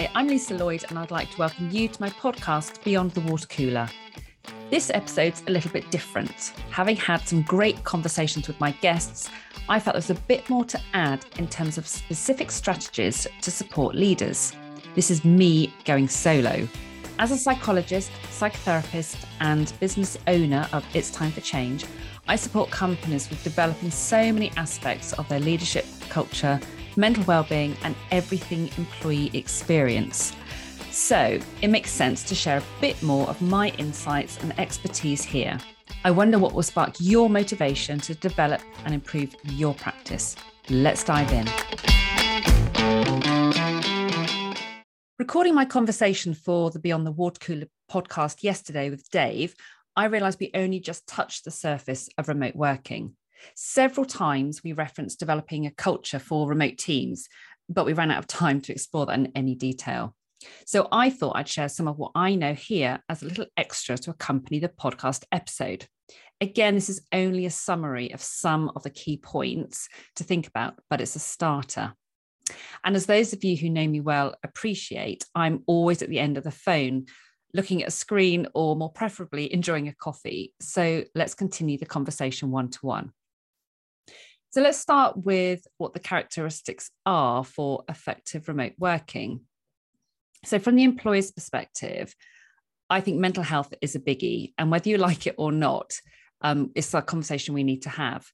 Hi, I'm Lisa Lloyd, and I'd like to welcome you to my podcast, Beyond the Water Cooler. This episode's a little bit different. Having had some great conversations with my guests, I felt there's a bit more to add in terms of specific strategies to support leaders. This is me going solo. As a psychologist, psychotherapist, and business owner of It's Time for Change, I support companies with developing so many aspects of their leadership culture mental well-being, and everything employee experience. So it makes sense to share a bit more of my insights and expertise here. I wonder what will spark your motivation to develop and improve your practice. Let's dive in. Recording my conversation for the Beyond the Water Cooler podcast yesterday with Dave, I realised we only just touched the surface of remote working. Several times we referenced developing a culture for remote teams, but we ran out of time to explore that in any detail. So I thought I'd share some of what I know here as a little extra to accompany the podcast episode. Again, this is only a summary of some of the key points to think about, but it's a starter. And as those of you who know me well appreciate, I'm always at the end of the phone looking at a screen or more preferably enjoying a coffee. So let's continue the conversation one to one. So let's start with what the characteristics are for effective remote working. So, from the employer's perspective, I think mental health is a biggie. And whether you like it or not, um, it's a conversation we need to have.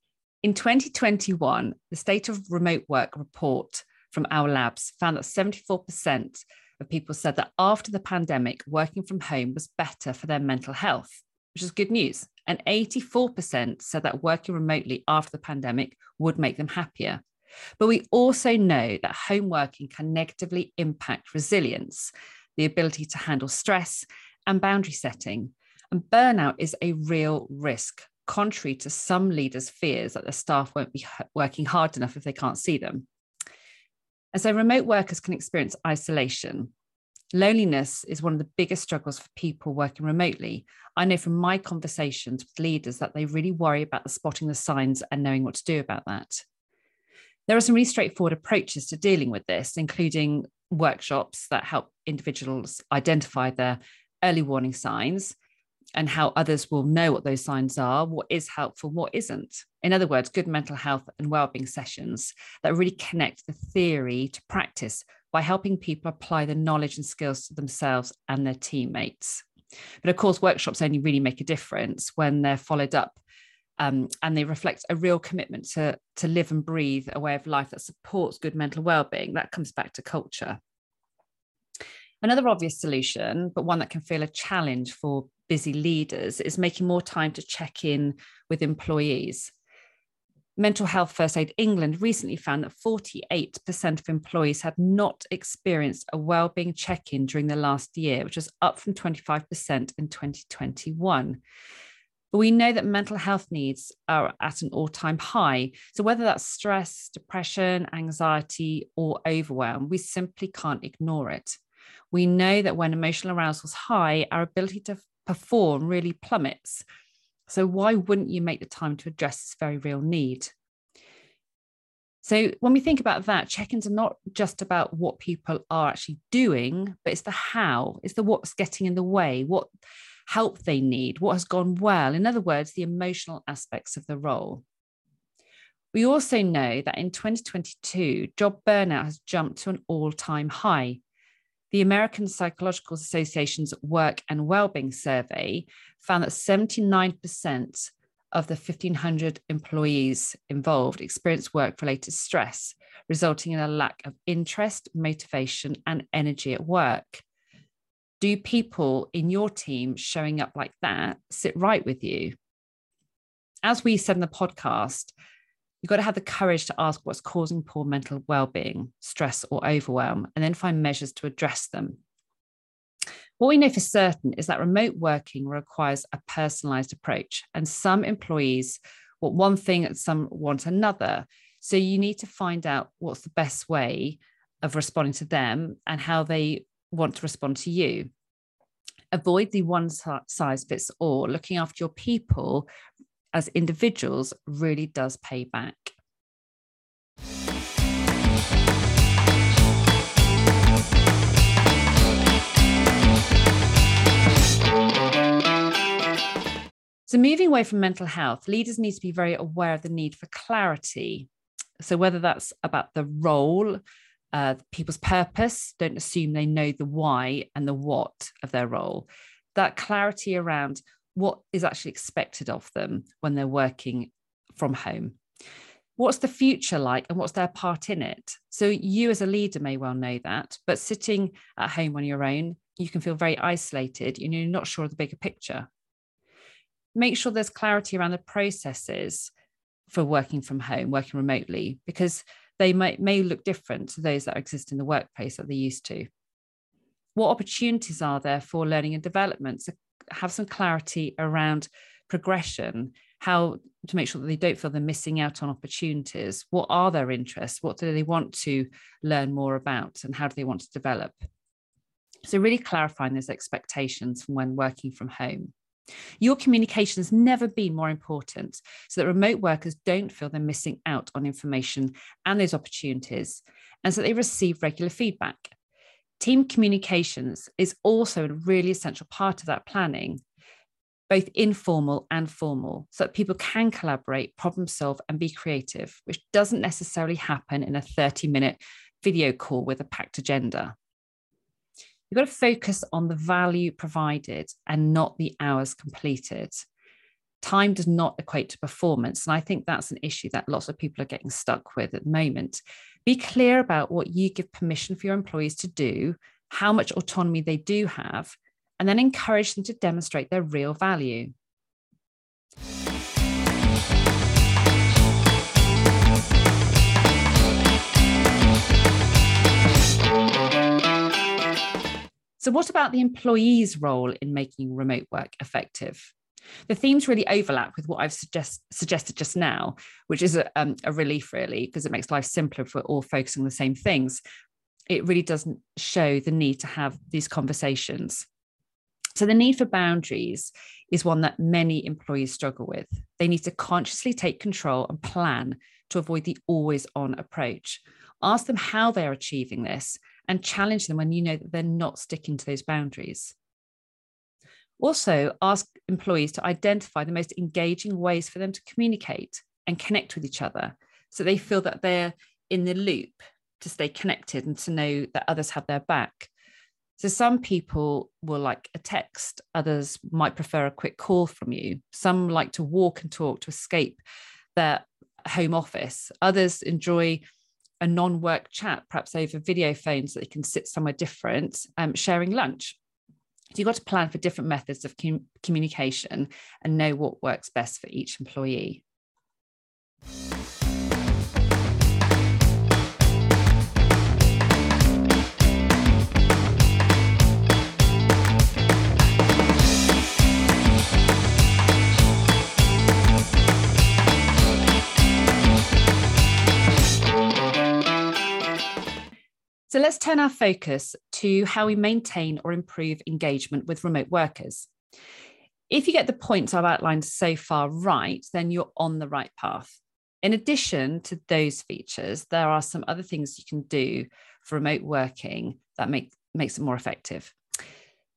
In 2021, the State of Remote Work report from Owl Labs found that 74% of people said that after the pandemic, working from home was better for their mental health, which is good news and 84% said that working remotely after the pandemic would make them happier. But we also know that home working can negatively impact resilience, the ability to handle stress, and boundary setting. And burnout is a real risk, contrary to some leaders' fears that their staff won't be working hard enough if they can't see them. And so, remote workers can experience isolation, Loneliness is one of the biggest struggles for people working remotely. I know from my conversations with leaders that they really worry about the spotting the signs and knowing what to do about that. There are some really straightforward approaches to dealing with this, including workshops that help individuals identify their early warning signs and how others will know what those signs are, what is helpful, what isn't. In other words, good mental health and well-being sessions that really connect the theory to practice by helping people apply the knowledge and skills to themselves and their teammates. But of course, workshops only really make a difference when they're followed up um, and they reflect a real commitment to, to live and breathe a way of life that supports good mental well-being. That comes back to culture. Another obvious solution, but one that can feel a challenge for busy leaders, is making more time to check in with employees. Mental Health First Aid England recently found that 48% of employees had not experienced a wellbeing check-in during the last year, which was up from 25% in 2021. But we know that mental health needs are at an all-time high. So whether that's stress, depression, anxiety, or overwhelm, we simply can't ignore it. We know that when emotional arousal is high, our ability to perform really plummets. So, why wouldn't you make the time to address this very real need? So, when we think about that, check ins are not just about what people are actually doing, but it's the how, it's the what's getting in the way, what help they need, what has gone well. In other words, the emotional aspects of the role. We also know that in 2022, job burnout has jumped to an all time high. The American Psychological Association's Work and Wellbeing Survey found that 79% of the 1,500 employees involved experienced work related stress, resulting in a lack of interest, motivation, and energy at work. Do people in your team showing up like that sit right with you? As we said in the podcast, you've got to have the courage to ask what's causing poor mental well-being, stress or overwhelm, and then find measures to address them. What we know for certain is that remote working requires a personalized approach, and some employees want one thing and some want another. So you need to find out what's the best way of responding to them and how they want to respond to you. Avoid the one size fits all. Looking after your people as individuals really does pay back. So, moving away from mental health, leaders need to be very aware of the need for clarity. So, whether that's about the role, uh, people's purpose, don't assume they know the why and the what of their role. That clarity around what is actually expected of them when they're working from home. What's the future like and what's their part in it? So, you as a leader may well know that, but sitting at home on your own, you can feel very isolated and you're not sure of the bigger picture. Make sure there's clarity around the processes for working from home, working remotely, because they may, may look different to those that exist in the workplace that they're used to. What opportunities are there for learning and development? So have some clarity around progression, how to make sure that they don't feel they're missing out on opportunities. What are their interests? What do they want to learn more about? And how do they want to develop? So, really clarifying those expectations from when working from home. Your communication has never been more important so that remote workers don't feel they're missing out on information and those opportunities, and so they receive regular feedback. Team communications is also a really essential part of that planning, both informal and formal, so that people can collaborate, problem solve, and be creative, which doesn't necessarily happen in a 30 minute video call with a packed agenda. You've got to focus on the value provided and not the hours completed. Time does not equate to performance. And I think that's an issue that lots of people are getting stuck with at the moment. Be clear about what you give permission for your employees to do, how much autonomy they do have, and then encourage them to demonstrate their real value. So, what about the employee's role in making remote work effective? The themes really overlap with what I've suggest, suggested just now, which is a, um, a relief, really, because it makes life simpler if we're all focusing on the same things. It really doesn't show the need to have these conversations. So, the need for boundaries is one that many employees struggle with. They need to consciously take control and plan to avoid the always on approach. Ask them how they're achieving this and challenge them when you know that they're not sticking to those boundaries. Also, ask employees to identify the most engaging ways for them to communicate and connect with each other so they feel that they're in the loop to stay connected and to know that others have their back. So, some people will like a text, others might prefer a quick call from you. Some like to walk and talk to escape their home office, others enjoy a non-work chat, perhaps over video phones, so they can sit somewhere different, um, sharing lunch. So you've got to plan for different methods of com- communication and know what works best for each employee. Let's turn our focus to how we maintain or improve engagement with remote workers. If you get the points I've outlined so far right, then you're on the right path. In addition to those features, there are some other things you can do for remote working that make, makes it more effective.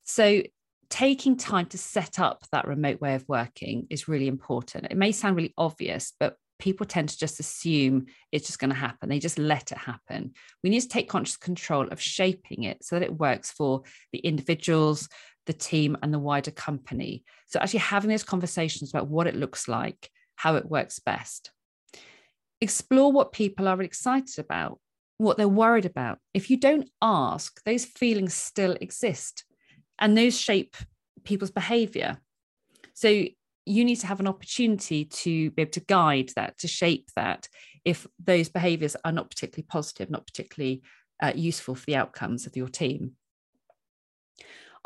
So, taking time to set up that remote way of working is really important. It may sound really obvious, but people tend to just assume it's just going to happen. They just let it happen. We need to take conscious control of shaping it so that it works for the individuals, the team, and the wider company. So, actually, having those conversations about what it looks like, how it works best. Explore what people are excited about, what they're worried about. If you don't ask, those feelings still exist and those shape people's behavior. So, you need to have an opportunity to be able to guide that, to shape that if those behaviors are not particularly positive, not particularly uh, useful for the outcomes of your team.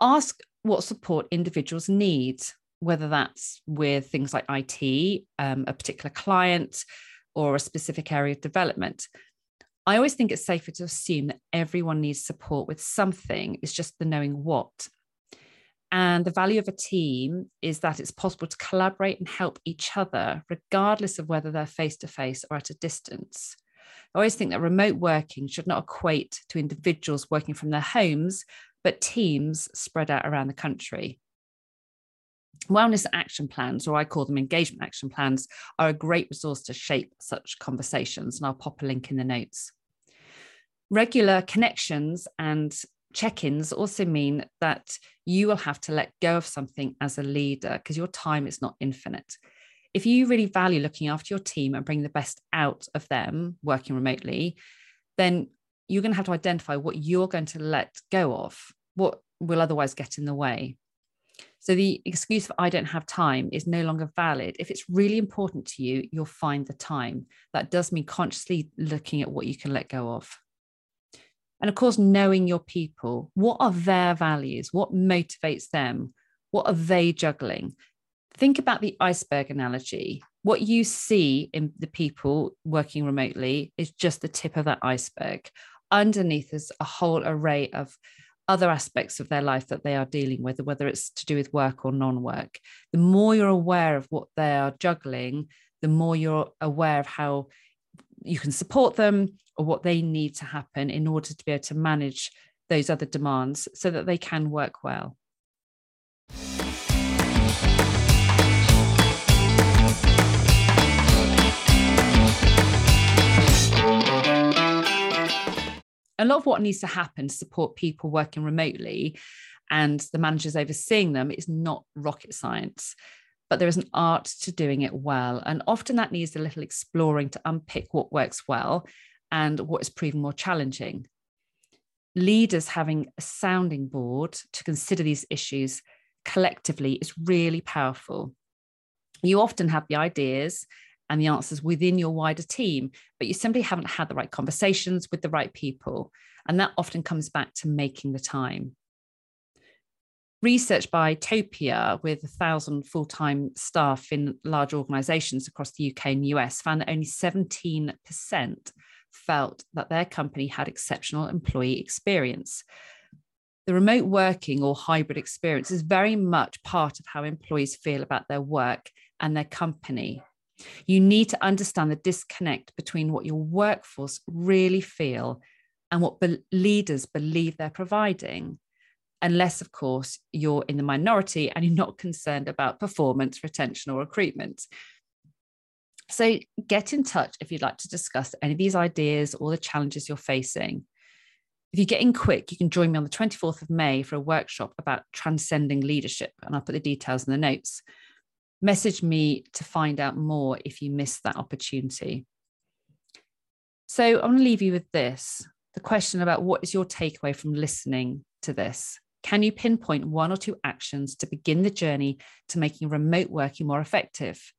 Ask what support individuals need, whether that's with things like IT, um, a particular client, or a specific area of development. I always think it's safer to assume that everyone needs support with something, it's just the knowing what. And the value of a team is that it's possible to collaborate and help each other, regardless of whether they're face to face or at a distance. I always think that remote working should not equate to individuals working from their homes, but teams spread out around the country. Wellness action plans, or I call them engagement action plans, are a great resource to shape such conversations. And I'll pop a link in the notes. Regular connections and check ins also mean that you will have to let go of something as a leader because your time is not infinite. If you really value looking after your team and bring the best out of them working remotely, then you're going to have to identify what you're going to let go of, what will otherwise get in the way. So the excuse for I don't have time is no longer valid. If it's really important to you, you'll find the time. That does mean consciously looking at what you can let go of. And of course, knowing your people. What are their values? What motivates them? What are they juggling? Think about the iceberg analogy. What you see in the people working remotely is just the tip of that iceberg. Underneath is a whole array of other aspects of their life that they are dealing with, whether it's to do with work or non work. The more you're aware of what they are juggling, the more you're aware of how you can support them or what they need to happen in order to be able to manage those other demands so that they can work well. a lot of what needs to happen to support people working remotely and the managers overseeing them is not rocket science but there is an art to doing it well and often that needs a little exploring to unpick what works well and what is proven more challenging leaders having a sounding board to consider these issues collectively is really powerful you often have the ideas and the answers within your wider team, but you simply haven't had the right conversations with the right people. And that often comes back to making the time. Research by Topia, with a thousand full time staff in large organizations across the UK and US, found that only 17% felt that their company had exceptional employee experience. The remote working or hybrid experience is very much part of how employees feel about their work and their company. You need to understand the disconnect between what your workforce really feel and what be- leaders believe they're providing. Unless, of course, you're in the minority and you're not concerned about performance, retention, or recruitment. So get in touch if you'd like to discuss any of these ideas or the challenges you're facing. If you get in quick, you can join me on the 24th of May for a workshop about transcending leadership, and I'll put the details in the notes message me to find out more if you missed that opportunity. So I want to leave you with this the question about what is your takeaway from listening to this? Can you pinpoint one or two actions to begin the journey to making remote working more effective?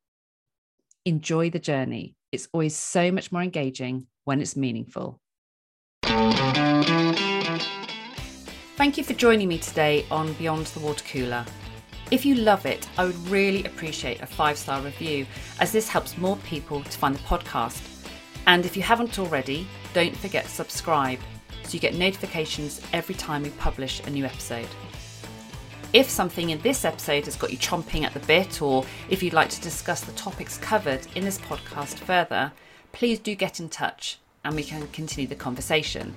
Enjoy the journey. It's always so much more engaging when it's meaningful. Thank you for joining me today on Beyond the Water Cooler. If you love it, I would really appreciate a five star review, as this helps more people to find the podcast. And if you haven't already, don't forget to subscribe so you get notifications every time we publish a new episode. If something in this episode has got you chomping at the bit, or if you'd like to discuss the topics covered in this podcast further, please do get in touch and we can continue the conversation.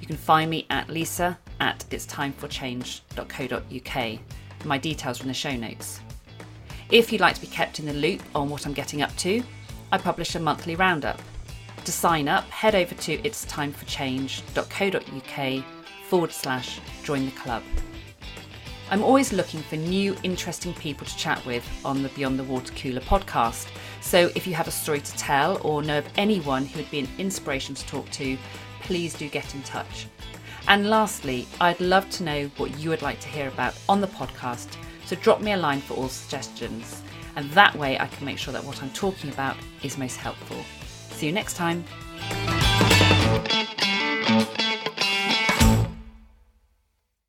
You can find me at lisa at itstimeforchange.co.uk. My details are in the show notes. If you'd like to be kept in the loop on what I'm getting up to, I publish a monthly roundup. To sign up, head over to itstimeforchange.co.uk forward slash join the club. I'm always looking for new, interesting people to chat with on the Beyond the Water Cooler podcast. So if you have a story to tell or know of anyone who would be an inspiration to talk to, please do get in touch. And lastly, I'd love to know what you would like to hear about on the podcast, so drop me a line for all suggestions. And that way I can make sure that what I'm talking about is most helpful. See you next time.